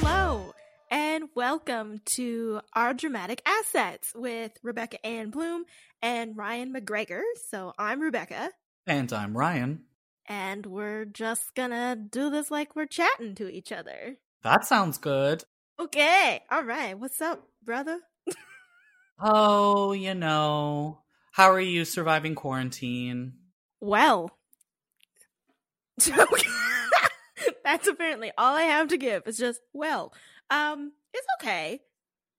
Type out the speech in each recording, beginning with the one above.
Hello, and welcome to Our Dramatic Assets with Rebecca Ann Bloom and Ryan McGregor. So I'm Rebecca, And I'm Ryan. and we're just gonna do this like we're chatting to each other. That sounds good. Okay, all right. What's up, brother? Oh, you know. How are you surviving quarantine? Well, that's apparently all I have to give. It's just well, um, it's okay.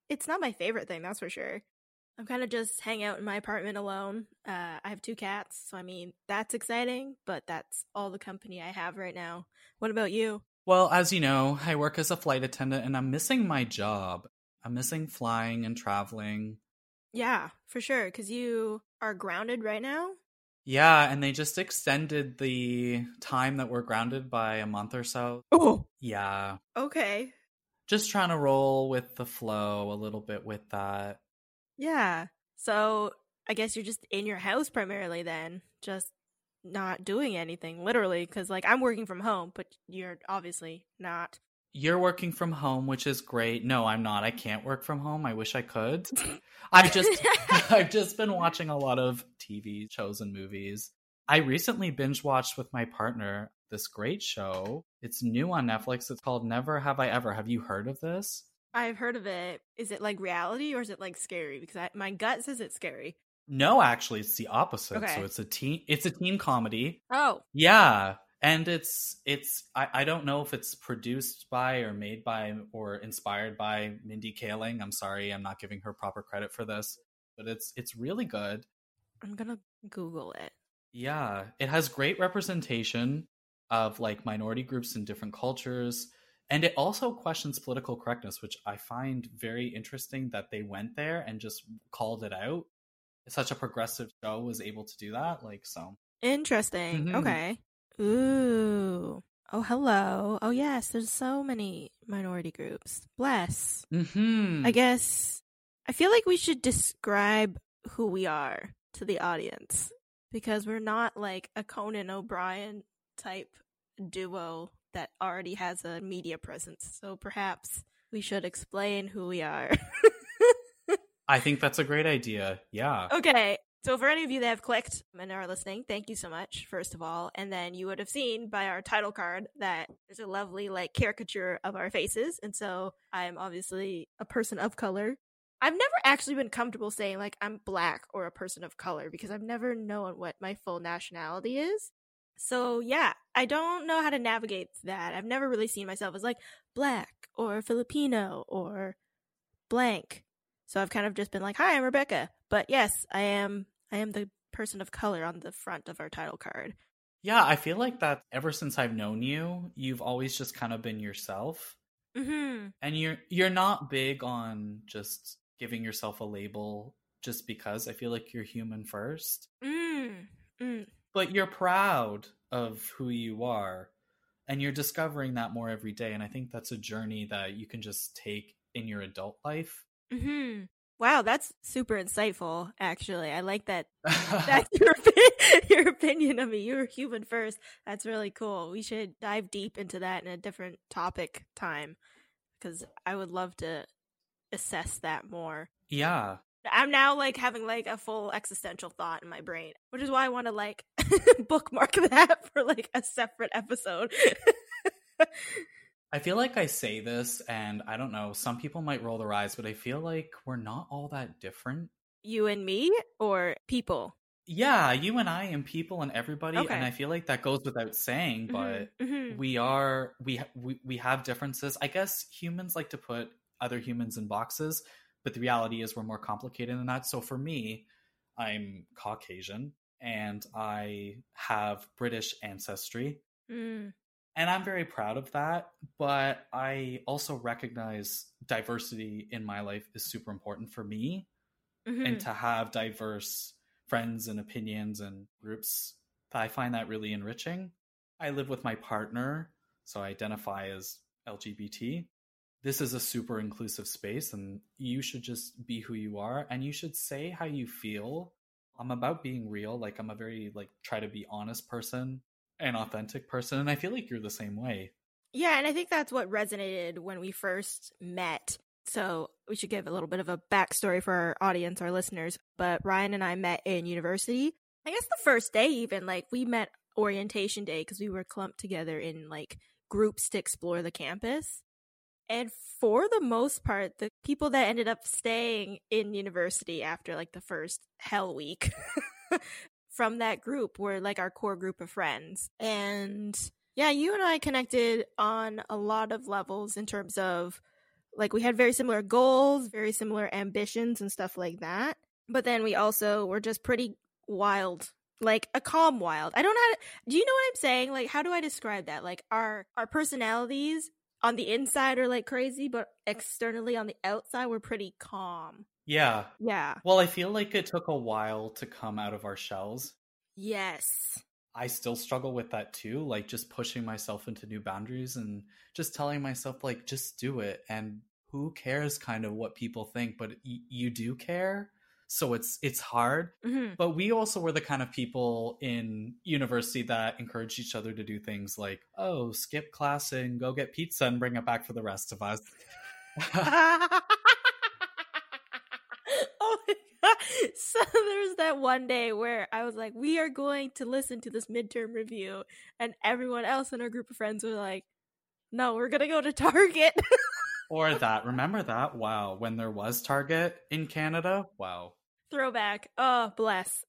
It's not my favorite thing, that's for sure. I'm kind of just hang out in my apartment alone. Uh, I have two cats, so I mean that's exciting, but that's all the company I have right now. What about you? Well, as you know, I work as a flight attendant and I'm missing my job. I'm missing flying and traveling. Yeah, for sure, because you are grounded right now. Yeah, and they just extended the time that we're grounded by a month or so. Oh, Yeah. okay. Just trying to roll with the flow a little bit with that. Yeah. So I guess you're just in your house primarily then, just not doing anything, literally, because like I'm working from home, but you're obviously not. You're working from home, which is great. No, I'm not. I can't work from home. I wish I could. I've just I've just been watching a lot of TV shows and movies. I recently binge watched with my partner this great show. It's new on Netflix. It's called Never Have I Ever. Have you heard of this? I've heard of it. Is it like reality or is it like scary? Because I, my gut says it's scary. No, actually, it's the opposite. Okay. So it's a teen it's a teen comedy. Oh, Yeah. And it's it's I, I don't know if it's produced by or made by or inspired by Mindy Kaling. I'm sorry, I'm not giving her proper credit for this, but it's it's really good. I'm gonna Google it. Yeah, it has great representation of like minority groups in different cultures. And it also questions political correctness, which I find very interesting that they went there and just called it out. Such a progressive show was able to do that. Like, so Interesting. Mhm. Okay. Ooh. Oh, hello. Oh, yes. There's so many minority groups. Bless. hmm I guess I feel like we should describe who we are to the audience because we're not like a Conan O'Brien type duo that already has a media presence. So perhaps we should explain who we are. I think that's a great idea. Yeah. okay. So for any of you that have clicked and are listening, thank you so much, first of all. And then you would have seen by our title card that there's a lovely like caricature of our faces. And so I'm obviously a person of color. I've never actually been comfortable saying like I'm black or a person of color because I've never known what my full nationality is. So yeah, I don't know how to navigate that. I've never really seen myself as like black or Filipino or blank. So I've kind of just been like, "Hi, I'm Rebecca." But yes, I am I am the person of color on the front of our title card. Yeah, I feel like that ever since I've known you, you've always just kind of been yourself. Mhm. And you're you're not big on just giving yourself a label just because. I feel like you're human first. Mm. Mm. But you're proud of who you are. And you're discovering that more every day. And I think that's a journey that you can just take in your adult life. Mhm. Wow, that's super insightful actually. I like that that's your your opinion of me. You're human first. That's really cool. We should dive deep into that in a different topic time because I would love to assess that more. yeah. I'm now like having like a full existential thought in my brain, which is why I want to like bookmark that for like a separate episode. I feel like I say this, and I don't know, some people might roll their eyes, but I feel like we're not all that different. you and me or people? Yeah, you and I and people and everybody, Okay. and I feel like that goes without saying, but Mhm, mhm. we are we, we we have differences. I guess humans like to put other humans in boxes, but the reality is we're more complicated than that. So for me, I'm Caucasian and I have British ancestry. Mm, and I'm very proud of that. But I also recognize diversity in my life is super important for me, mhm. and to have diverse friends and opinions and groups. I find that really enriching. I live with my partner, so I identify as LGBT. This is a super inclusive space, and you should just be who you are, and you should say how you feel. I'm about being real. Like I'm a very like try to be honest person. An authentic person. And I feel like you're the same way. Yeah, and I think that's what resonated when we first met. So we should give a little bit of a backstory for our audience, our listeners. But Ryan and I met in university. I guess the first day, even like we met orientation day because we were clumped together in like groups to explore the campus. And for the most part, the people that ended up staying in university after like the first hell week from that group were like our core group of friends. And yeah, you and I connected on a lot of levels in terms of like we had very similar goals, very similar ambitions and stuff like that. But then we also were just pretty wild like a calm wild. I don't know. To, do you know what I'm saying? Like, how do I describe that? Like, our our personalities on the inside are like crazy, but externally on the outside we're pretty calm. Yeah. Yeah. Well, I feel like it took a while to come out of our shells. Yes. I still struggle with that too, like just pushing myself into new boundaries and just telling myself like just do it and who cares kind of what people think, but y- you do care so it's it's hard mm-hmm. but we also were the kind of people in university that encouraged each other to do things like oh skip class and go get pizza and bring it back for the rest of us oh my god so there's that one day where i was like we are going to listen to this midterm review and everyone else in our group of friends were like no we're gonna go to target or that remember that wow when there was target in canada wow Throwback. Oh, bless.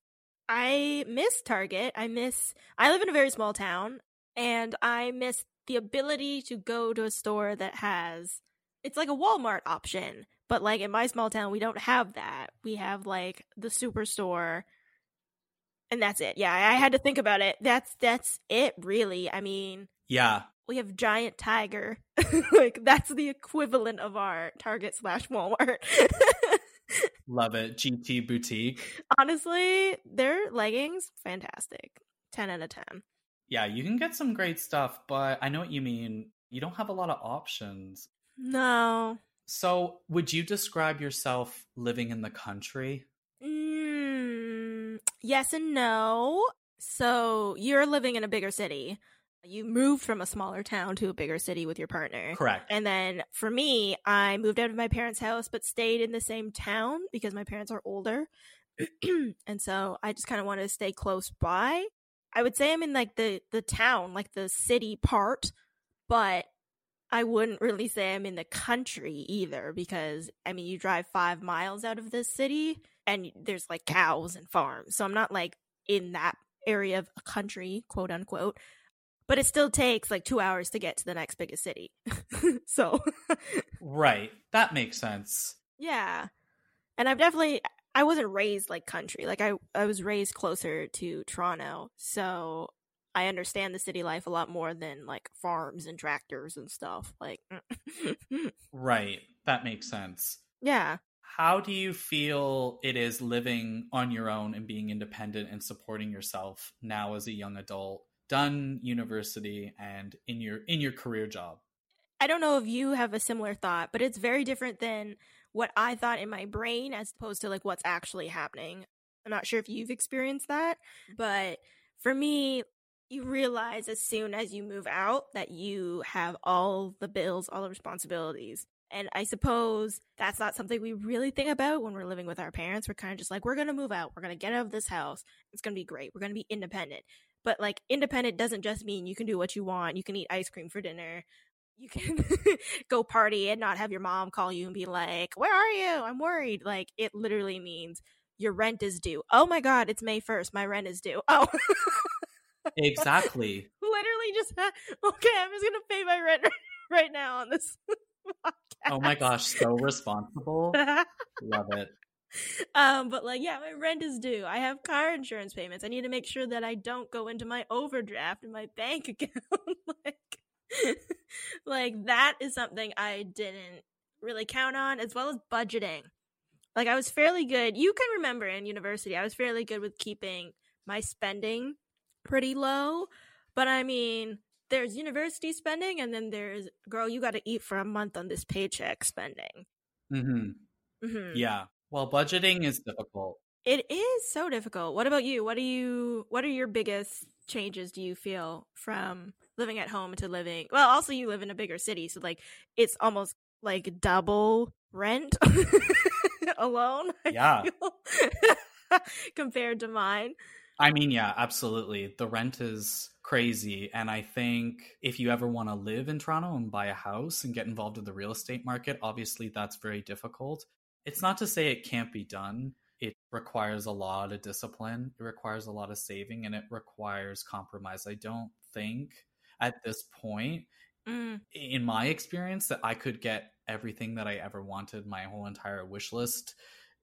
I miss Target. I miss. I live in a very small town, and I miss the ability to go to a store that has. It's like a Walmart option, but like in my small town, we don't have that. We have like the superstore, and that's it. Yeah, I had to think about it. That's that's it, really. I mean, yeah, we have Giant Tiger. like that's the equivalent of our Target slash Walmart. Love it. GT Boutique. Honestly, their leggings, fantastic. 10 out of 10. Yeah, you can get some great stuff, but I know what you mean. You don't have a lot of options. No. So, would you describe yourself living in the country? Mm, yes and no. So, you're living in a bigger city. You moved from a smaller town to a bigger city with your partner. Correct. And then for me, I moved out of my parents' house but stayed in the same town because my parents are older. and so I just kind of wanted to stay close by. I would say I'm in like the the town, like the city part, but I wouldn't really say I'm in the country either because I mean, you drive 5 miles out of this city and there's like cows and farms. So I'm not like in that area of a country, quote unquote but it still takes like two hours to get to the next biggest city. so, right, that makes sense. Yeah, and I've definitely I wasn't raised like country. Like I I was raised closer to Toronto, so I understand the city life a lot more than like farms and tractors and stuff. Like, mm. right, that makes sense. Yeah. How do you feel it is living on your own and being independent and supporting yourself now as a young adult? done university and in your in your career job i don't know if you have a similar thought but it's very different than what i thought in my brain as opposed to like what's actually happening i'm not sure if you've experienced that but for me you realize as soon as you move out that you have all the bills all the responsibilities and I suppose that's not something we really think about when we're living with our parents. We're kind of just like, we're going to move out. We're going to get out of this house. It's going to be great. We're going to be independent. But like independent doesn't just mean you can do what you want. You can eat ice cream for dinner. You can go party and not have your mom call you and be like, "Where are you? I'm worried." Like it literally means your rent is due. Oh my god, it's May 1st. My rent is due. Oh. Exactly. literally just okay, I'm just to pay my rent right now on this podcast. Oh my gosh, so responsible. Love it um, but like, yeah, my rent is due. I have car insurance payments. I need to make sure that I don't go into my overdraft in my bank account. like, like that is something I didn't really count on, as well as budgeting. Like, I was fairly good. You can remember in university, I was fairly good with keeping my spending pretty low. But I mean, there's university spending, and then there's girl, you got to eat for a month on this paycheck spending. Mm-hmm. Mm-hmm. Yeah. Well, budgeting is difficult. It is so difficult. What about you? What are you what are your biggest changes do you feel from living at home to living? Well, also you live in a bigger city, so like it's almost like double rent alone. Yeah. compared to mine. I mean, yeah, absolutely. The rent is crazy. And I think if you ever want to live in Toronto and buy a house and get involved in the real estate market, obviously that's very difficult. It's not to say it can't be done. It requires a lot of discipline, it requires a lot of saving, and it requires compromise. I don't think at this point, Mm, in my experience, that I could get everything that I ever wanted, my whole entire wish list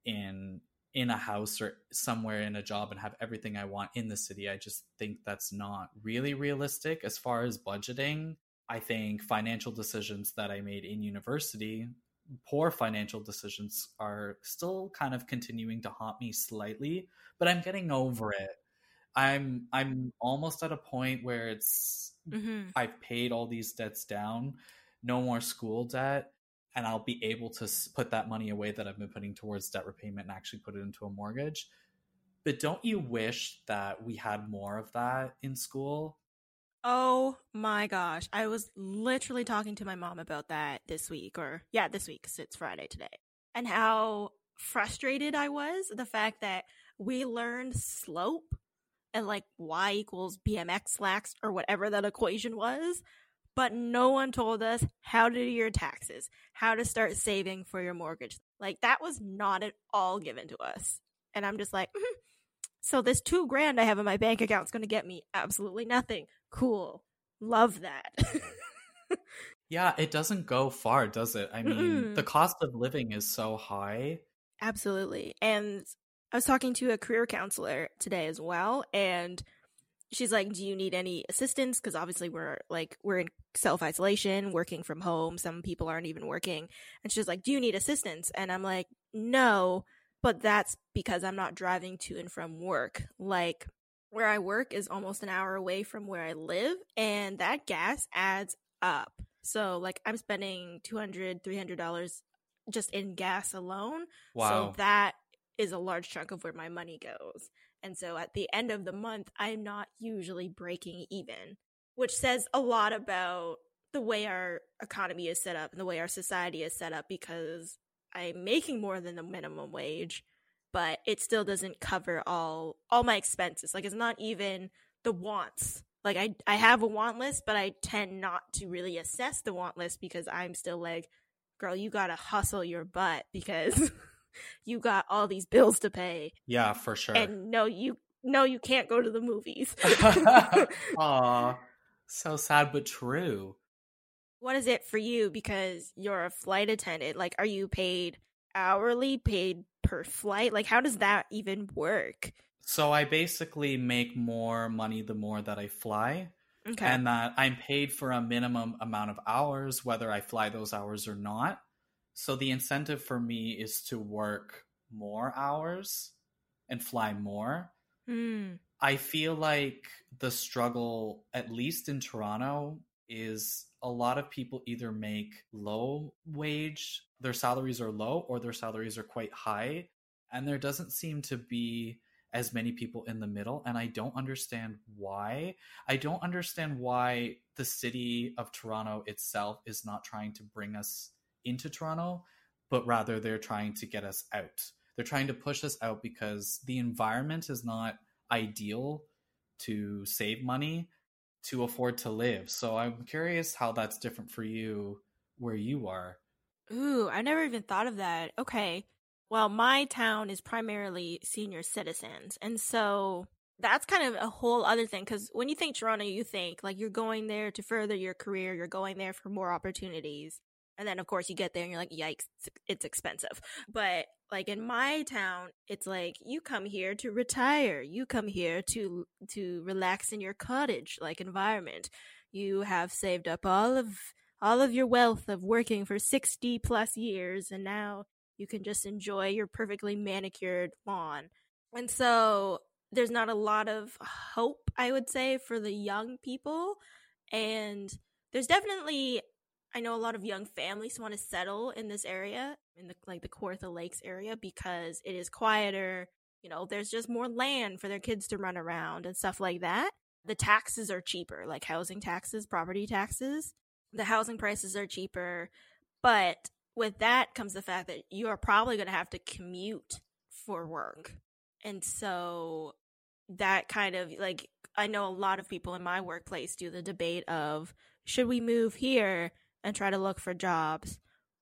in in a house or somewhere in a job and have everything I want in the city. I just think that's not really realistic as far as budgeting. I think financial decisions that I made in university, poor financial decisions are still kind of continuing to haunt me slightly, but I'm getting over it. I'm I'm almost at a point where it's mhm. I've paid all these debts down, no more school debt, and I'll be able to put that money away that I've been putting towards debt repayment and actually put it into a mortgage. But don't you wish that we had more of that in school? Oh my gosh. I was literally talking to my mom about that this week, or yeah, this week 'cause it's Friday today, and how frustrated I was. The fact that we learned slope and like y equals BMX lax or whatever that equation was, but no one told us how to do your taxes, how to start saving for your mortgage. Like that was not at all given to us. And I'm just like, "Mhm. so this two grand I have in my bank account is going to get me absolutely nothing. Cool. Love that. Yeah, it doesn't go far, does it? I mean, Mm-mm. the cost of living is so high. Absolutely. And I was talking to a career counselor today as well, and she's like, "Do you need any assistance?" Because obviously we're like we're in self isolation, working from home. Some people aren't even working, and she's like, "Do you need assistance?" And I'm like, "No." But that's because I'm not driving to and from work. Like where I work is almost an hour away from where I live, and that gas adds up. So like I'm spending 200 $300 just in gas alone. Wow. So that is a large chunk of where my money goes. And so at the end of the month, I'm not usually breaking even, which says a lot about the way our economy is set up and the way our society is set up because I'm making more than the minimum wage, but it still doesn't cover all all my expenses. Like it's not even the wants. Like I I have a want list, but I tend not to really assess the want list because I'm still like, girl, you gotta hustle your butt because you got all these bills to pay. yeah, for sure. And no, you no, you can't go to the movies. Aw, so sad but true. what is it for you? Because you're a flight attendant. Like, are you paid hourly, paid per flight? Like, how does that even work? So I basically make more money the more that I fly. Okay. and that I'm paid for a minimum amount of hours, whether I fly those hours or not. So the incentive for me is to work more hours and fly more. Hmm. I feel like the struggle, at least in Toronto, is a lot of people either make low wage, their salaries are low, or their salaries are quite high. And there doesn't seem to be as many people in the middle. And I don't understand why. I don't understand why the city of Toronto itself is not trying to bring us into Toronto, but rather they're trying to get us out. They're trying to push us out because the environment is not ideal to save money to afford to live. So I'm curious how that's different for you where you are. Ooh, I never even thought of that. Okay. Well, my town is primarily senior citizens. And so that's kind of a whole other thing. Because when you think Toronto, you think like you're going there to further your career, you're going there for more opportunities. And then, of course, you get there and you're like, yikes, it's expensive. But like in my town, it's like you come here to retire. You come here to to relax in your cottage like environment. You have saved up all of all of your wealth of working for 60 plus years and now you can just enjoy your perfectly manicured lawn. And so there's not a lot of hope, I would say, for the young people. And there's definitely I know a lot of young families want to settle in this area, in the like the Kawartha Lakes area, because it is quieter. You know, there's just more land for their kids to run around and stuff like that. the taxes are cheaper, like housing taxes, property taxes. The housing prices are cheaper, but with that comes the fact that you are probably going to have to commute for work. And so that kind of like I know a lot of people in my workplace do the debate of should we move here and try to look for jobs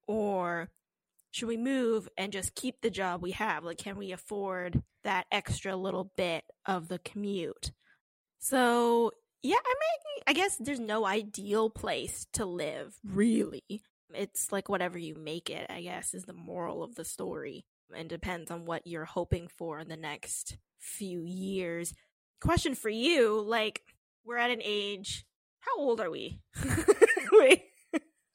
or should we move and just keep the job we have? Like, can we afford that extra little bit of the commute? So, yeah, I mean, I guess there's no ideal place to live, really. It's like whatever you make it, I guess, is the moral of the story. And depends on what you're hoping for in the next few years. Question for you like, we're at an age, how old are we? Wait.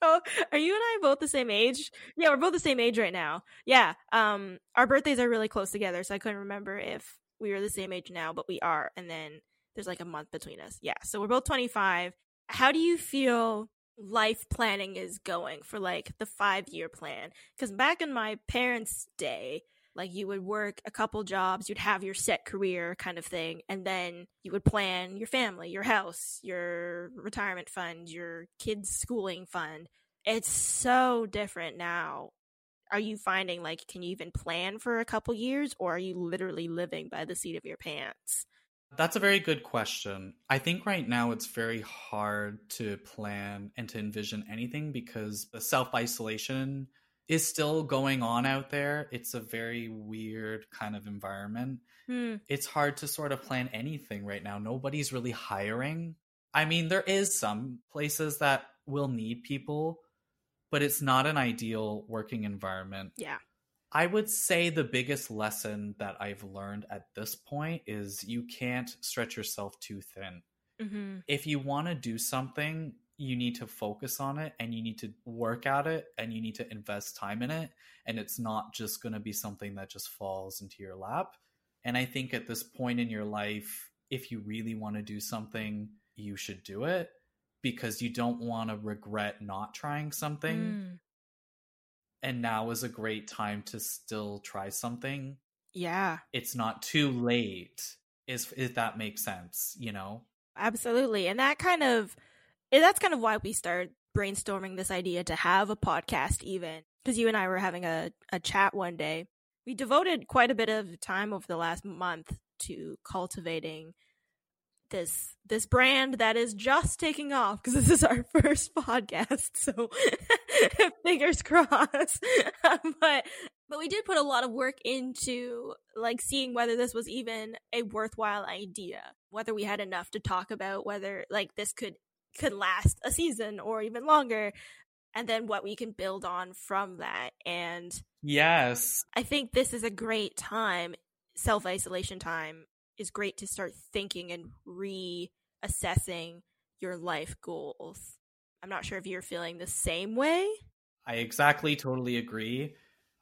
Oh, are you and I both the same age? Yeah, we're both the same age right now. Yeah. Um, our birthdays are really close together, so I couldn't remember if we were the same age now, but we are. And then there's like a month between us. Yeah. So we're both 25. How do you feel life planning is going for like the five year plan? Because back in my parents' day, like you would work a couple jobs, you'd have your set career kind of thing, and then you would plan your family, your house, your retirement fund, your kids' schooling fund. It's so different now. Are you finding like can you even plan for a couple years or are you literally living by the seat of your pants? That's a very good question. I think right now it's very hard to plan and to envision anything because the self isolation is still going on out there. It's a very weird kind of environment. Hmm. It's hard to sort of plan anything right now. Nobody's really hiring. I mean, there is some places that will need people, but it's not an ideal working environment. Yeah. I would say the biggest lesson that I've learned at this point is you can't stretch yourself too thin. Mm-hmm. If you want to do something, you need to focus on it and you need to work at it and you need to invest time in it. And it's not just going to be something that just falls into your lap. And I think at this point in your life, if you really want to do something, you should do it because you don't want to regret not trying something. Mm. And now is a great time to still try something. Yeah. It's not too late, is if that makes sense, you know? Absolutely. And that kind of and that's kind of why we started brainstorming this idea to have a podcast even because you and I were having a, a chat one day. We devoted quite a bit of time over the last month to cultivating this this brand that is just taking off because this is our first podcast so fingers crossed but but we did put a lot of work into like seeing whether this was even a worthwhile idea whether we had enough to talk about whether like this could could last a season or even longer and then what we can build on from that and yes. I think this is a great time self-isolation time is great to start thinking and reassessing your life goals. I'm not sure if you're feeling the same way. I exactly totally agree.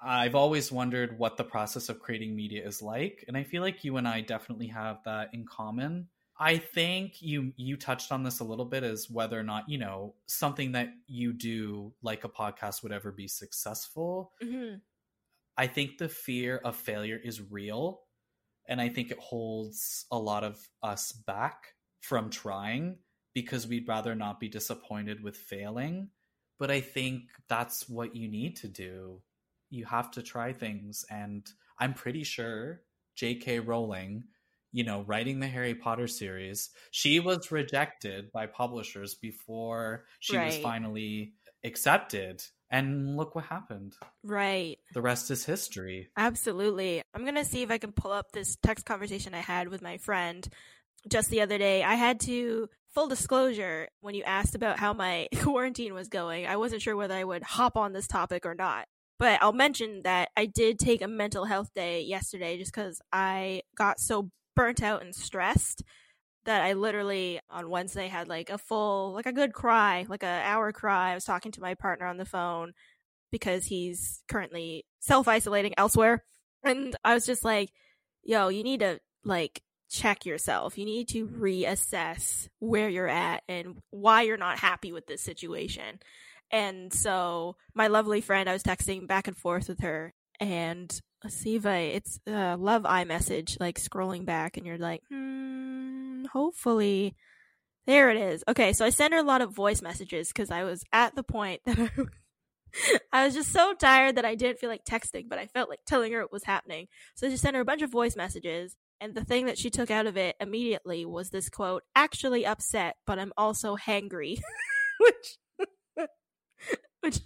I've always wondered what the process of creating media is like and i feel like you and i definitely have that in common I think you you touched on this a little bit as whether or not you know something that you do like a podcast would ever be successful. mm-hmm. I think the fear of failure is real, and I think it holds a lot of us back from trying because we'd rather not be disappointed with failing. But I think that's what you need to do. You have to try things, and I'm pretty sure J.K. Rowling you know, writing the Harry Potter series, she was rejected by publishers before she right. was finally accepted. And look what happened. Right. The rest is history. Absolutely. I'm going to see if I can pull up this text conversation I had with my friend just the other day. I had to, full disclosure, when you asked about how my quarantine was going, I wasn't sure whether I would hop on this topic or not. But I'll mention that I did take a mental health day yesterday just because I got so burnt out and stressed that I literally on Wednesday had like a full, like a good cry, like a hour cry. I was talking to my partner on the phone because he's currently self isolating elsewhere. And I was just like, yo, you need to like check yourself. You need to reassess where you're at and why you're not happy with this situation. And so my lovely friend, I was texting back and forth with her and Siva, it's a love message like scrolling back, and you're like, hmm, hopefully. There it is. Okay, so I sent her a lot of voice messages because I was at the point that I, I was just so tired that I didn't feel like texting, but I felt like telling her what was happening. So I just sent her a bunch of voice messages, and the thing that she took out of it immediately was this quote, actually upset, but I'm also hangry. which which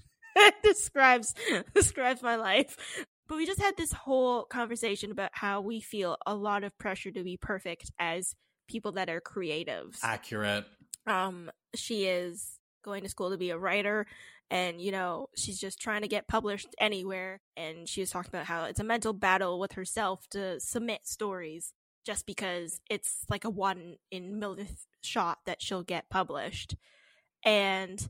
describes describes my life. But we just had this whole conversation about how we feel a lot of pressure to be perfect as people that are creatives. Accurate. Um she is going to school to be a writer and you know she's just trying to get published anywhere and she was talking about how it's a mental battle with herself to submit stories just because it's like a one in millionth shot that she'll get published and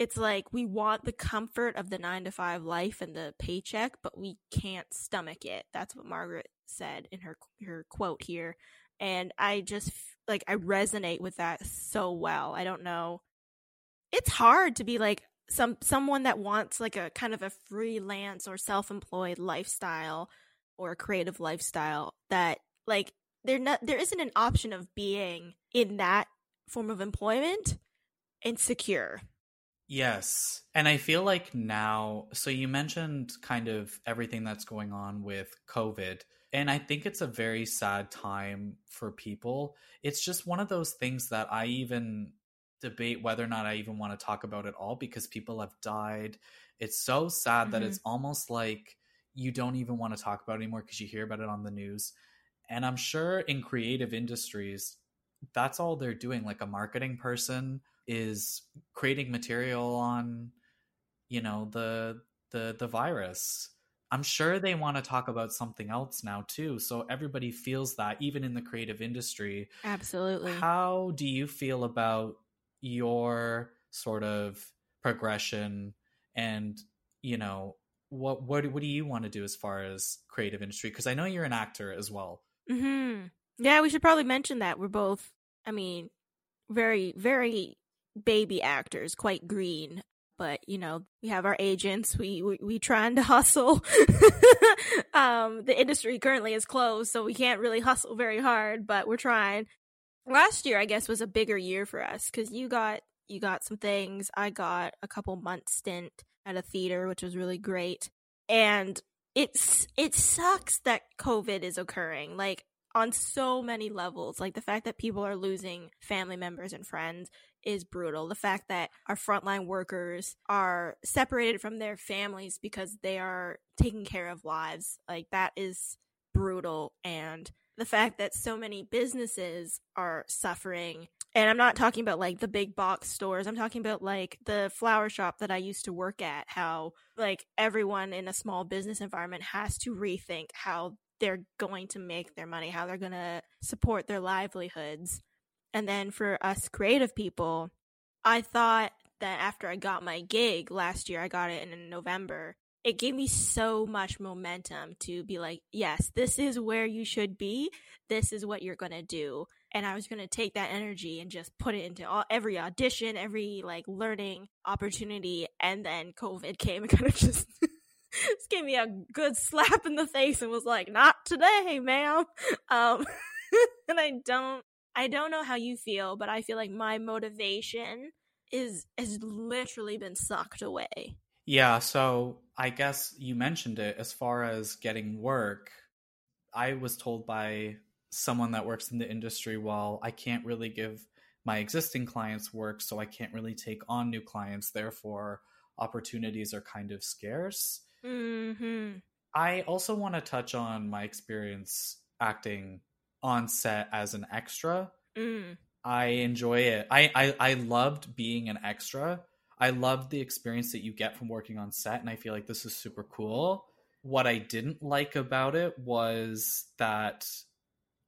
it's like we want the comfort of the 9 to 5 life and the paycheck but we can't stomach it. That's what margaret said in her her quote here. And i just like i resonate with that so well. I don't know. It's hard to be like some someone that wants like a kind of a freelance or self-employed lifestyle or a creative lifestyle that like there not there isn't an option of being in that form of employment insecure Yes. And I feel like now, so you mentioned kind of everything that's going on with COVID. And I think it's a very sad time for people. It's just one of those things that I even debate whether or not I even want to talk about at all because people have died. It's so sad mm-hmm. that it's almost like you don't even want to talk about it anymore because you hear about it on the news. And I'm sure in creative industries, that's all they're doing. Like a marketing person is creating material on you know the the the virus. I'm sure they want to talk about something else now too so everybody feels that even in the creative industry. Absolutely. How do you feel about your sort of progression and you know what what what do you want to do as far as creative industry? Because i know you're an actor as well. Hmm yeah we should probably mention that we're both i mean very very baby actors, quite green. But you know, we have our agents. We we, we trying to hustle. um, the industry currently is closed, so we can't really hustle very hard. But we're trying. Last year, I guess, was a bigger year for us because you got you got some things. I got a couple months stint at a theater, which was really great. And it's it sucks that COVID is occurring. Like on so many levels. Like the fact that people are losing family members and friends is brutal. The fact that our frontline workers are separated from their families because they are taking care of lives, like that is brutal. And the fact that so many businesses are suffering. And I'm not talking about like the big box stores. I'm talking about like the flower shop that I used to work at, how like everyone in a small business environment has to rethink how they're going to make their money, how they're going to support their livelihoods. And then for us creative people, I thought that after I got my gig last year, I got it in November. It gave me so much momentum to be like, yes, this is where you should be. This is what you're going to do. And I was going to take that energy and just put it into all, every audition, every like learning opportunity. And then COVID came and kind of just just gave me a good slap in the face and was like, "Not today, ma'am." Um, and I don't, I don't know how you feel, but I feel like my motivation is has literally been sucked away. Yeah, so I guess you mentioned it as far as getting work. I was told by someone that works in the industry, well, I can't really give my existing clients work, so I can't really take on new clients. Therefore, opportunities are kind of scarce. Mm-hmm. I also want to touch on my experience acting on set as an extra. Mm. I enjoy it. I, I I loved being an extra. I loved the experience that you get from working on set, and I feel like this is super cool. What I didn't like about it was that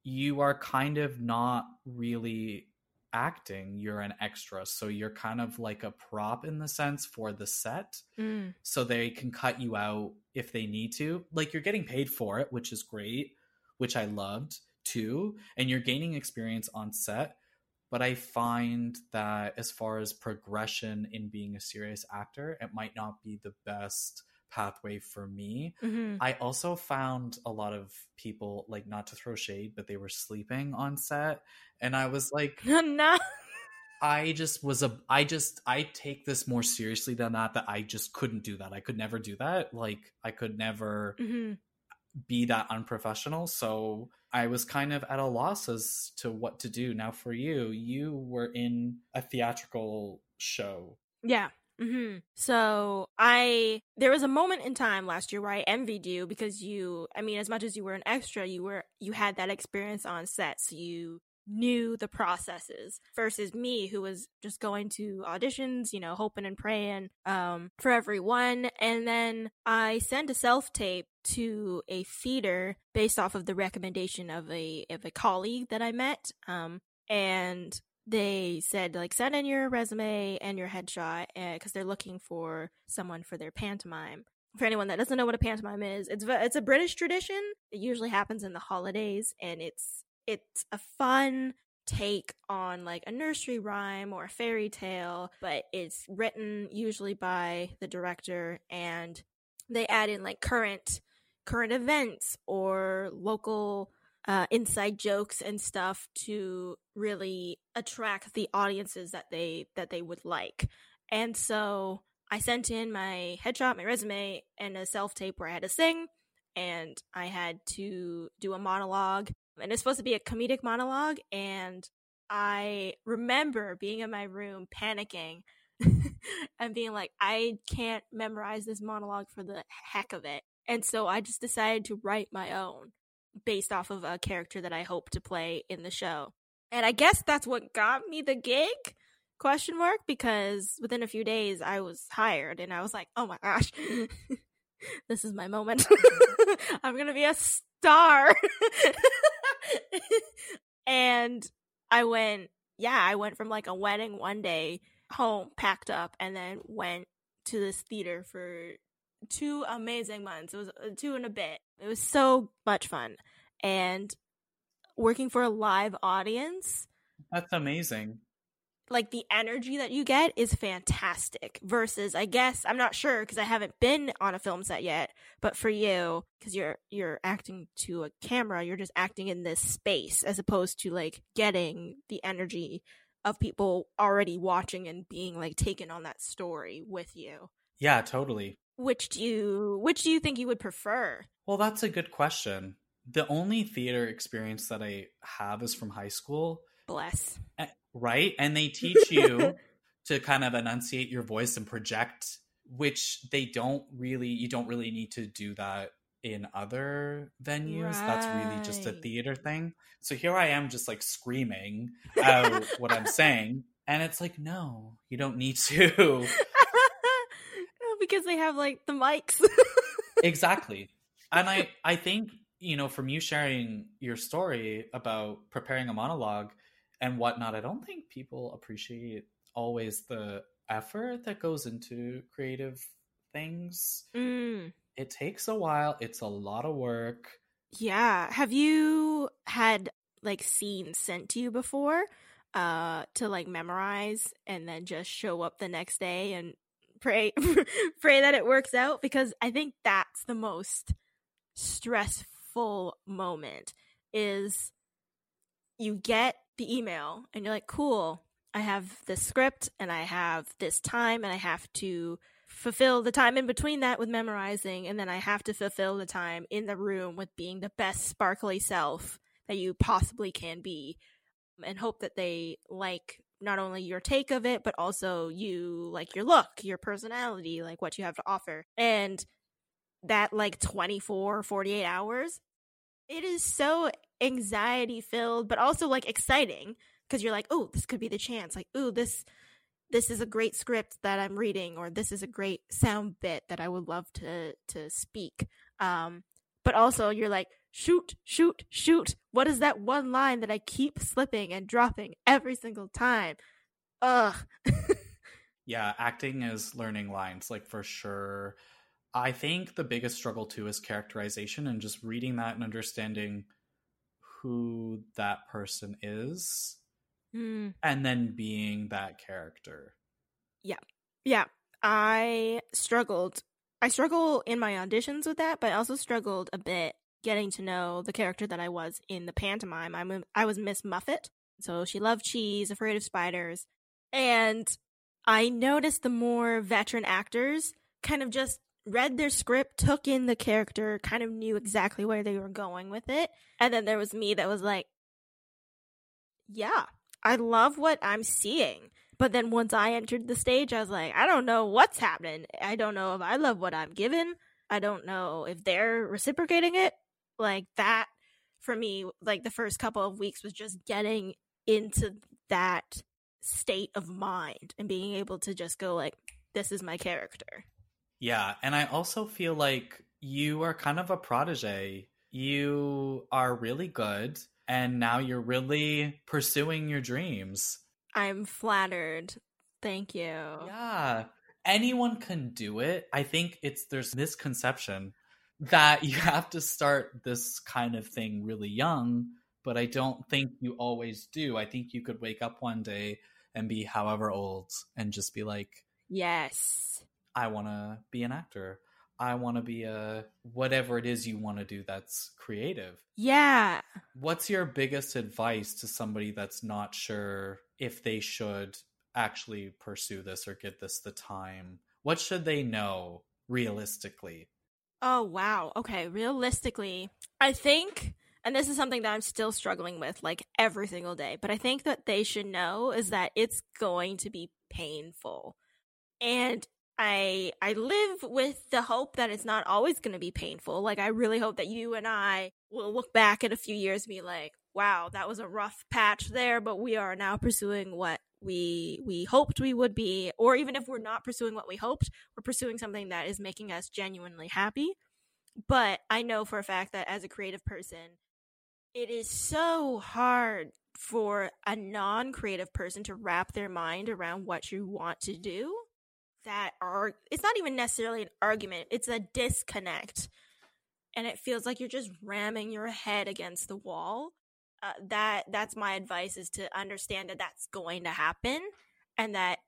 you are kind of not really acting, you're an extra. So you're kind of like a prop in the sense for the set. Mm. So they can cut you out if they need to. Like you're getting paid for it, which is great, which I loved too. And you're gaining experience on set. But I find that as far as progression in being a serious actor, it might not be the best pathway for me. Mhm. I also found a lot of people like not to throw shade, but they were sleeping on set, and I was like, no. I just was a I just I take this more seriously than that that I just couldn't do that. I could never do that. Like I could never Mhm. Be that unprofessional. So I was kind of at a loss as to what to do. Now for you, you were in a theatrical show. Yeah. hmm So I there was a moment in time last year where I envied you because you I mean as much as you were an extra, you were you had that experience on set, so you knew the processes versus me who was just going to auditions, you know, hoping and praying um for everyone and then I sent a self-tape to a theater based off of the recommendation of a of a colleague that I met um and they said like send in your resume and your headshot because they're looking for someone for their pantomime. For anyone that doesn't know what a pantomime is it's it's a british tradition. It usually happens in the holidays and it's it's a fun take on like a nursery rhyme or a fairy tale but it's written usually by the director and they add in like current current events or local uh, inside jokes and stuff to really attract the audiences that they that they would like. And so I sent in my headshot, my resume, and a self tape where I had to sing, and I had to do a monologue, and it's supposed to be a comedic monologue. And I remember being in my room panicking and being like, I can't memorize this monologue for the heck of it. And so I just decided to write my own based off of a character that I hope to play in the show. And I guess that's what got me the gig question mark because within a few days I was hired and I was like, "Oh my gosh. this is my moment. I'm to be a star." and I went, yeah, I went from like a wedding one day home, packed up and then went to this theater for two amazing months. It was uh, two and a bit. It was so much fun. And working for a live audience, That's amazing. Like the energy that you get is fantastic versus I guess I'm not sure because I haven't been on a film set yet, but for you because you're you're acting to a camera, you're just acting in this space as opposed to like getting the energy of people already watching and being like taken on that story with you. Yeah, totally. Which do you which do you think you would prefer? Well, that's a good question. The only theater experience that I have is from high school, Bless. Right? And they teach you to kind of enunciate your voice and project, which they don't really, you don't really need to do that in other venues. That's really just a theater thing. So here I am just like screaming out what I'm saying. And it's like, no, you don't need to. Because they have like the mics. exactly and i i think you know from you sharing your story about preparing a monologue and whatnot i don't think people appreciate always the effort that goes into creative things mm. it takes a while it's a lot of work Yeah. Have you had like scenes sent to you before uh to like memorize and then just show up the next day and pray pray that it works out because I think that's the most stressful moment is you get the email and you're like cool I have this script and I have this time and I have to fulfill the time in between that with memorizing and then I have to fulfill the time in the room with being the best sparkly self that you possibly can be and hope that they like not only your take of it but also you like your look, your personality, like what you have to offer. And that like 24 48 hours it is so anxiety filled but also like exciting because you're like, "Oh, this could be the chance." Like, "Oh, this this is a great script that I'm reading or this is a great sound bit that I would love to to speak. Um but also you're like shoot shoot shoot what is that one line that I keep slipping and dropping every single time? Ugh. yeah acting is learning lines like for sure i think the biggest struggle too is characterization and just reading that and understanding who that person is Mm, and then being that character yeah. Yeah. I struggled I struggle in my auditions with that, but I also struggled a bit getting to know the character that I was in the pantomime. I'm a, I was Miss Muffet, so she loved cheese, afraid of spiders, and I noticed the more veteran actors kind of just read their script, took in the character, kind of knew exactly where they were going with it. And then there was me that was like, yeah, I love what I'm seeing. But then once I entered the stage, I was like, I don't know what's happening. I don't know if I love what I'm given. I don't know if they're reciprocating it. Like that for me, like the first couple of weeks was just getting into that state of mind and being able to just go like, this is my character. Yeah, and I also feel like you are kind of a protege. You are really good, and now you're really pursuing your dreams. I'm flattered. Thank you. Yeah. Anyone can do it. I think it's there's misconception that you have to start this kind of thing really young, but I don't think you always do. I think you could wake up one day and be however old and just be like, Yes I want to be an actor. I want to be a whatever it is you want to do that's creative. Yeah. What's your biggest advice to somebody that's not sure if they should actually pursue this or get this the time? What should they know realistically? Oh, wow. Okay, realistically, I think and this is something that I'm still struggling with like every single day, but I think that they should know is that it's going to be painful. And I I live with the hope that it's not always going to be painful. Like I really hope that you and I will look back in a few years and be like, "Wow, that was a rough patch there, but we are now pursuing what we we hoped we would be." Or even if we're not pursuing what we hoped, we're pursuing something that is making us genuinely happy. But I know for a fact that as a creative person, it is so hard for a non-creative person to wrap their mind around what you want to do that are it's not even necessarily an argument it's a disconnect. And it feels like you're just ramming your head against the wall. Uh, that that's my advice is to understand that that's going to happen and that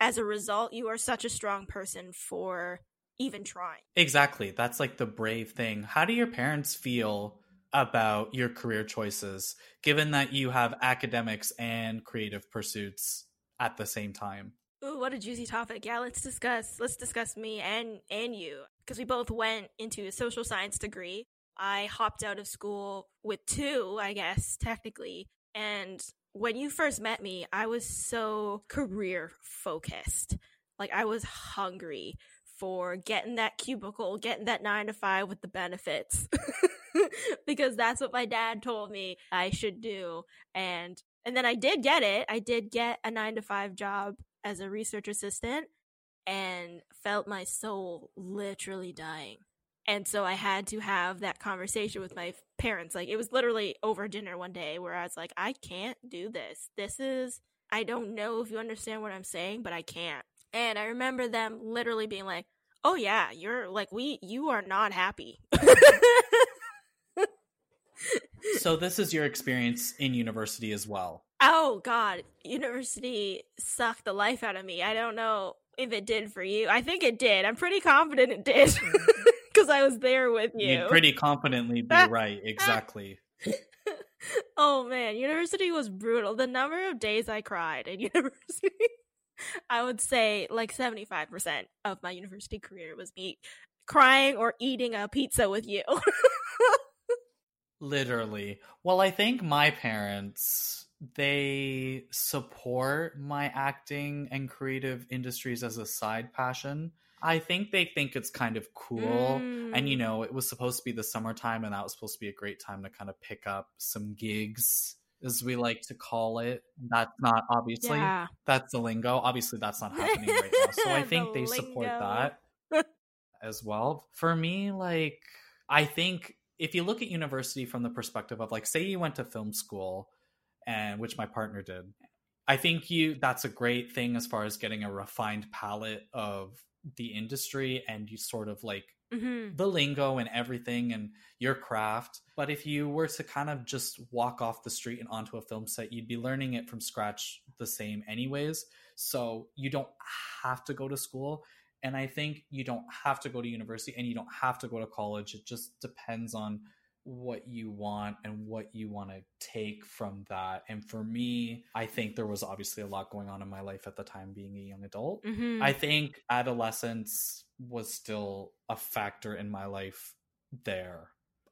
as a result you are such a strong person for even trying. Exactly. That's like the brave thing. How do your parents feel about your career choices given that you have academics and creative pursuits at the same time Ooh, what a juicy topic. Yeah, let's discuss let's discuss me and and you because we both went into a social science degree. I hopped out of school with two, I guess, technically. And when you first met me, I was so career focused. Like I was hungry for getting that cubicle, getting that 9 to 5 with the benefits. because that's what my dad told me I should do. And and then I did get it. I did get a 9 to 5 job as a research assistant and felt my soul literally dying. And so I had to have that conversation with my parents. Like it was literally over dinner one day where I was like, I can't do this. This is, I don't know if you understand what I'm saying, but I can't. And I remember them literally being like, oh yeah, you're like, we, you are not happy. so this is your experience in university as well. Oh God, university sucked the life out of me. I don't know if it did for you. I think it did. I'm pretty confident it did because I was there with you. You'd pretty confidently be right. Exactly. oh man, university was brutal. The number of days I cried in university. I would say like 75% of my university career was me crying or eating a pizza with you. Literally. Well, I think my parents they support my acting and creative industries as a side passion. I think they think it's kind of cool. Mm. And, you know, it was supposed to be the summertime, and that was supposed to be a great time to kind of pick up some gigs, as we like to call it. That's not obviously, yeah. that's the lingo. Obviously, that's not happening right now. So I think the they lingo. support that as well. For me, like, I think if you look at university from the perspective of, like, say you went to film school and which my partner did. I think you that's a great thing as far as getting a refined palette of the industry and you sort of like mm-hmm. the lingo and everything and your craft. But if you were to kind of just walk off the street and onto a film set, you'd be learning it from scratch the same anyways. So you don't have to go to school. And I think you don't have to go to university and you don't have to go to college. It just depends on what you want and what you want to take from that. And for me, I think there was obviously a lot going on in my life at the time being a young adult. Mhm. I think adolescence was still a factor in my life there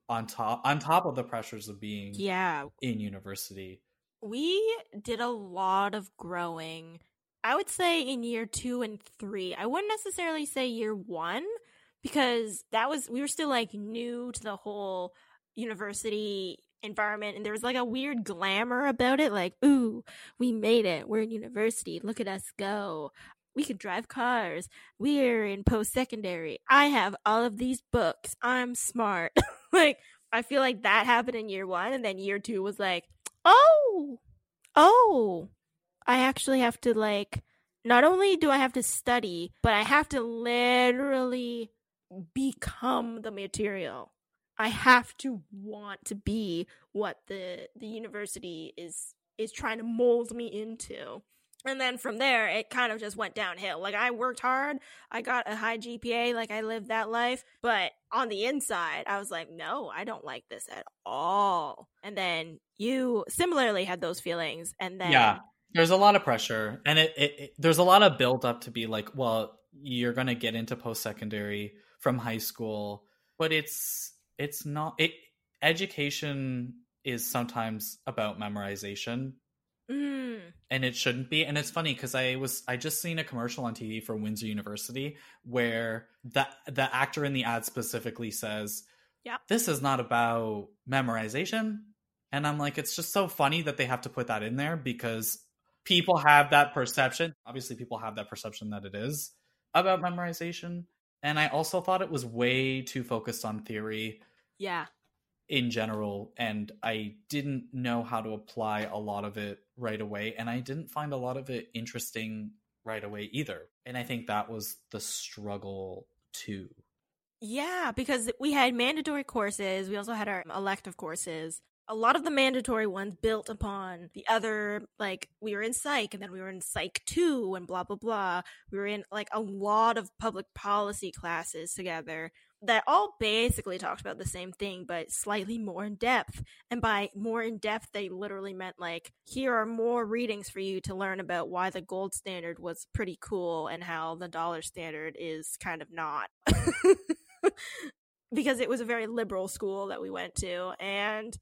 on top on top of the pressures of being yeah, in university. we did a lot of growing. I would say in year two and three. I wouldn't necessarily say year one because that was we were still like new to the whole university environment and there was like a weird glamour about it like ooh we made it. We're in university. Look at us go. We can drive cars. We're in post-secondary. I have all of these books. I'm smart. Like i feel like that happened in year one and then year two was like oh oh i actually have to like not only do i have to study but i have to literally become the material i have to want to be what the the university is is trying to mold me into. And then from there it kind of just went downhill. Like i worked hard. I got a high gpa like i lived that life. But on the inside i was like no i don't like this at all. And then you similarly had those feelings. And then Yeah. There's a lot of pressure. And it, it, it there's a lot of build up to be like, well, you're going to get into post secondary from high school, but it's it's not it education is sometimes about memorization. Mm, and it shouldn't be and it's funny because i was i just seen a commercial on tv for windsor university where the the actor in the ad specifically says Yep. this is not about memorization. And i'm like it's just so funny that they have to put that in there because people have that perception obviously people have that perception that it is about memorization and i also thought it was way too focused on theory yeah in general and i didn't know how to apply a lot of it right away and i didn't find a lot of it interesting right away either and i think that was the struggle too Yeah, because we had mandatory courses. We also had our elective courses. A lot of the mandatory ones built upon the other, like, we were in psych and then we were in psych 2 and blah, blah, blah. We were in, like, a lot of public policy classes together that all basically talked about the same thing, but slightly more in depth. And by more in depth, they literally meant, like, here are more readings for you to learn about why the gold standard was pretty cool and how the dollar standard is kind of not. because it was a very liberal school that we went to and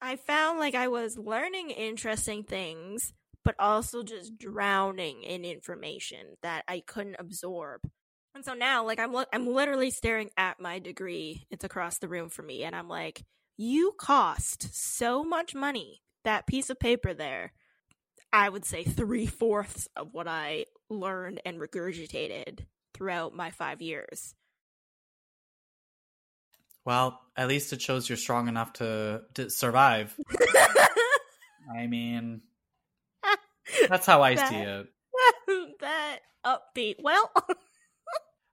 I found like I was learning interesting things but also just drowning in information that I couldn't absorb. And so now like I'm I'm literally staring at my degree. It's across the room from me and I'm like you cost so much money. That piece of paper there. I would say three fourths of what I learned and regurgitated throughout my five years. Well at least it shows you're strong enough to, to survive i mean that's how i That- see it that upbeat. Well,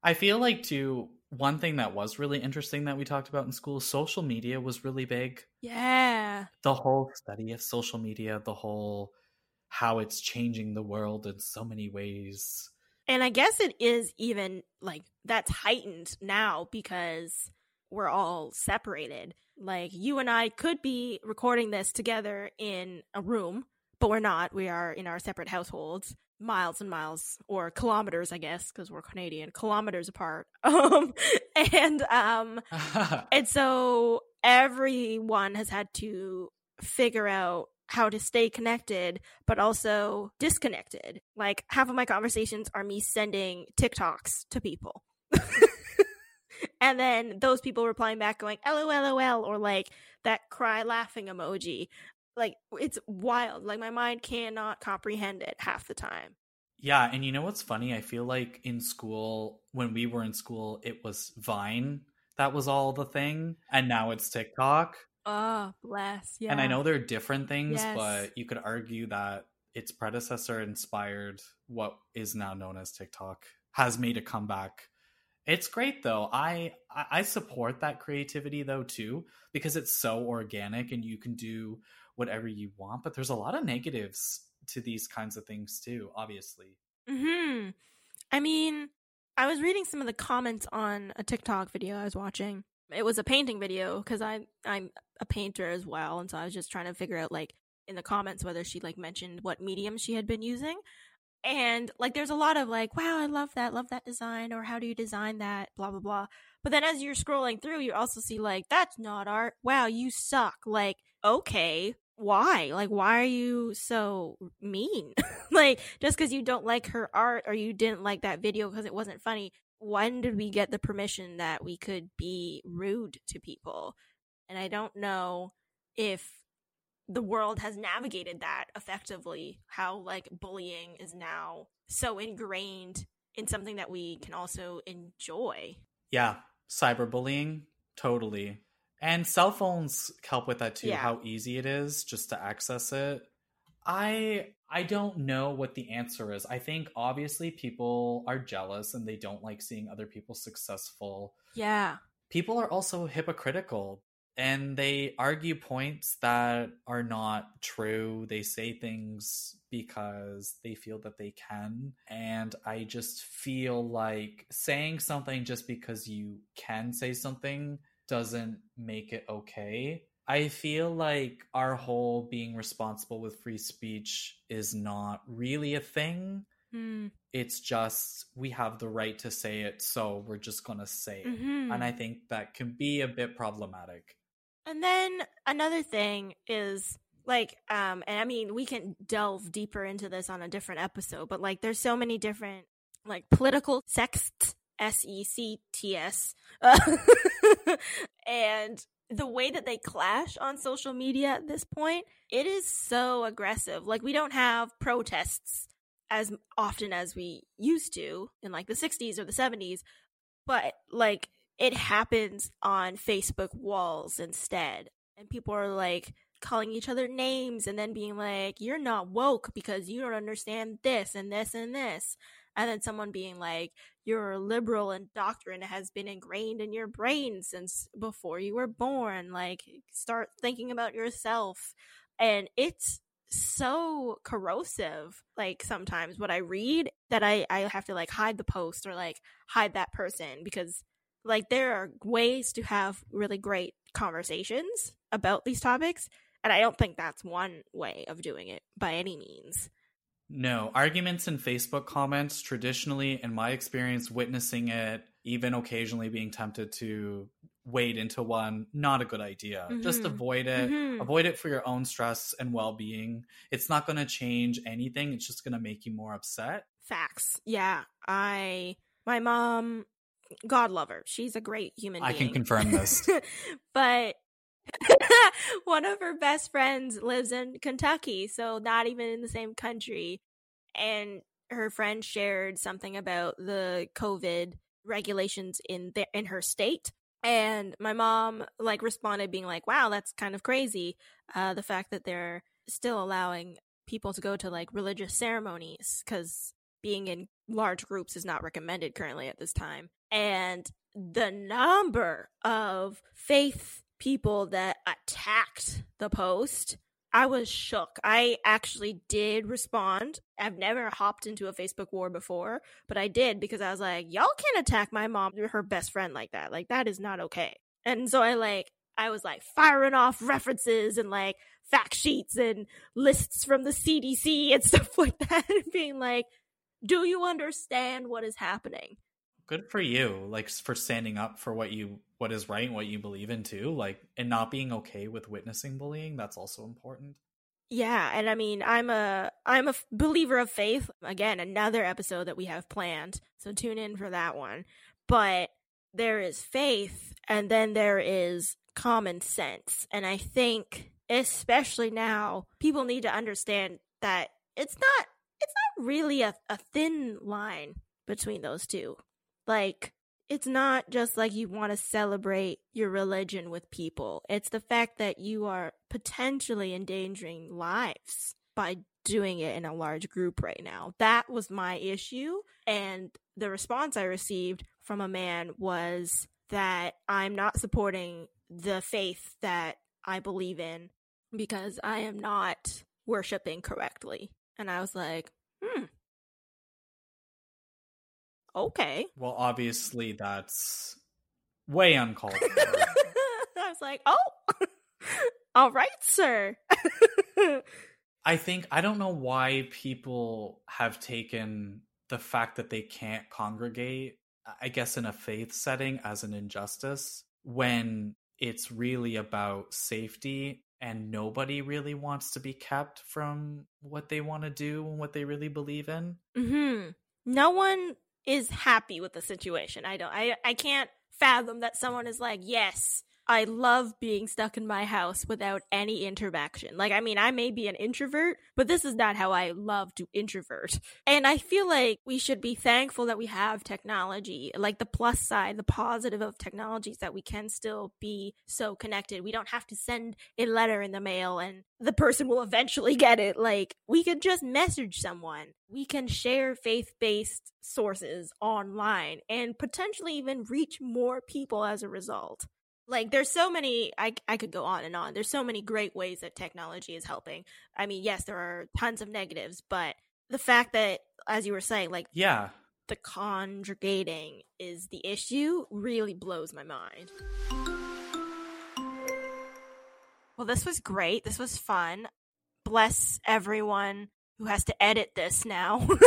I feel like too one thing that was really interesting that we talked about in school, social media was really big. yeah. The whole study of social media, the whole how it's changing the world in so many ways. And I guess it is even like that's heightened now because we're all separated. Like you and I could be recording this together in a room, but we're not. We are in our separate households, miles and miles or kilometers, I guess, because we're Canadian, kilometers apart. Um and um And so everyone has had to figure out how to stay connected, but also disconnected. Like half of my conversations are me sending TikToks to people. And then those people replying back going, LOLOL, or like that cry laughing emoji. Like it's wild. Like my mind cannot comprehend it half the time. yeah, and you know what's funny? I feel like in school, when we were in school, it was Vine that was all the thing, and now it's TikTok. Oh, bless. Yeah. And I know they're different things, Yes. but you could argue that its predecessor inspired what is now known as TikTok, has made a comeback. It's great though. I I support that creativity though too because it's so organic and you can do whatever you want. But there's a lot of negatives to these kinds of things too. Obviously, Hmm. I mean, I was reading some of the comments on a TikTok video I was watching. It was a painting video because I I'm a painter as well, and so I was just trying to figure out like in the comments whether she like mentioned what medium she had been using. And like there's a lot of like, wow, I love that, love that design, or how do you design that, blah blah blah. But then as you're scrolling through, you also see like, that's not art. Wow, you suck. Like, okay, why? Like, why are you so mean? like, just because you don't like her art or you didn't like that video because it wasn't funny, when did we get the permission that we could be rude to people? And I don't know if the world has navigated that effectively, how like bullying is now so ingrained in something that we can also enjoy. Yeah, cyberbullying, totally. And cell phones help with that too, Yeah. how easy it is just to access it. I I don't know what the answer is. I think obviously people are jealous and they don't like seeing other people successful. Yeah. People are also hypocritical and they argue points that are not true. They say things because they feel that they can. And I just feel like saying something just because you can say something doesn't make it okay. I feel like our whole being responsible with free speech is not really a thing. Hmm. It's just we have the right to say it, so we're just going to say it. Mhm. And I think that can be a bit problematic. And then another thing is like um and I mean we can delve deeper into this on a different episode, but like there's so many different like political sexts S E C T S uh, and the way that they clash on social media at this point, it is so aggressive. Like we don't have protests as often as we used to in like the 60s or the 70s, but like it happens on Facebook walls instead. And people are like calling each other names and then being like, you're not woke because you don't understand this and this and this. And then someone being like, you're liberal and doctrine has been ingrained in your brain since before you were born. Like, start thinking about yourself. And it's so corrosive like sometimes what i read that i i have to like hide the post or like hide that person because like there are ways to have really great conversations about these topics and i don't think that's one way of doing it by any means No, arguments in Facebook comments, traditionally, in my experience, witnessing it, even occasionally being tempted to wade into one, not a good idea. Just Mhm. avoid it. Mhm. Avoid it for your own stress and well being. It's not going to change anything, it's just going to make you more upset. facts yeah i my mom god love her she's a great human being. I being can confirm this. but one of her best friends lives in Kentucky, so not even in the same country. And her friend shared something about the COVID regulations in the, in her state. And my mom like responded being like, "Wow, that's kind of crazy. Uh, the fact that they're still allowing people to go to like religious ceremonies because being in large groups is not recommended currently at this time." And the number of faith people that attacked the post, I was shook. I actually did respond. I've never hopped into a Facebook war before, but I did because I was like, y'all can't attack my mom, her best friend like that. Like, that is not okay. And so I like, I was like firing off references and like fact sheets and lists from the CDC and stuff like that, and being like, do you understand what is happening? Good for you, like for standing up for what you what is right and what you believe in too, like and not being okay with witnessing bullying. That's also important. Yeah, and I mean, I'm a i'm a believer of faith. Again, another episode that we have planned, so tune in for that one. But there is faith, and then there is common sense, and I think, especially now, people need to understand that it's not it's not really a, a thin line between those two. Like, it's not just like you want to celebrate your religion with people. It's the fact that you are potentially endangering lives by doing it in a large group right now. That was my issue. And the response I received from a man was that I'm not supporting the faith that I believe in because I am not worshiping correctly. And I was like, hmm. Okay. Well, obviously that's way uncalled for. I was like, oh, all right, sir. I think I don't know why people have taken the fact that they can't congregate, I guess, in a faith setting as an injustice when it's really about safety and nobody really wants to be kept from what they want to do and what they really believe in. hmm No one is happy with the situation. I don't. I I can't fathom that someone is like, yes, I love being stuck in my house without any interaction. Like, I mean, I may be an introvert, but this is not how I love to introvert. And I feel like we should be thankful that we have technology. Like, the plus side, the positive of technology is that we can still be so connected. We don't have to send a letter in the mail and the person will eventually get it. Like, we could just message someone. We can share faith based sources online and potentially even reach more people as a result like there's so many I, I could go on and on. There's so many great ways that technology is helping. I mean yes there are tons of negatives but the fact that as you were saying like Yeah. the conjugating is the issue really blows my mind. Well this was great. This was fun. Bless everyone who has to edit this now.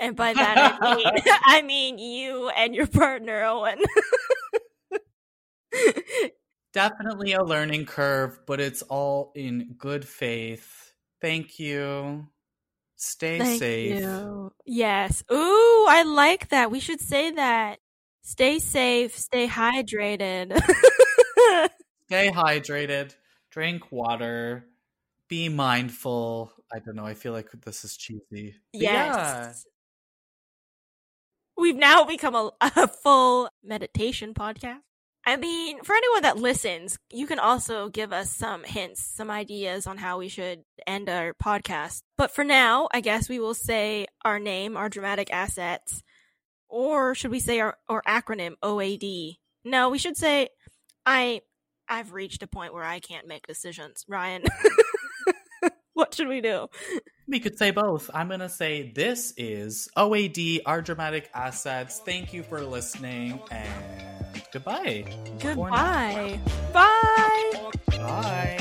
And by that i mean i mean you and your partner owen Definitely a learning curve, but it's all in good faith. Thank you. Stay Thank safe. you. Yes. Ooh, I like that. We should say that. Stay safe, stay hydrated. Stay hydrated. Drink water. Be mindful. I don't know. I feel like this is cheesy. But yes. Yeah. We've now become a, a full meditation podcast. I mean, for anyone that listens, you can also give us some hints, some ideas on how we should end our podcast. But for now, I guess we will say our name, our dramatic assets, or should we say our, our acronym OAD? No, we should say I I've reached a point where I can't make decisions. Ryan, what should we do? We could say both. I'm going to say this is OAD, our dramatic assets. Thank you for listening and Goodbye. Goodbye. Bye. Bye.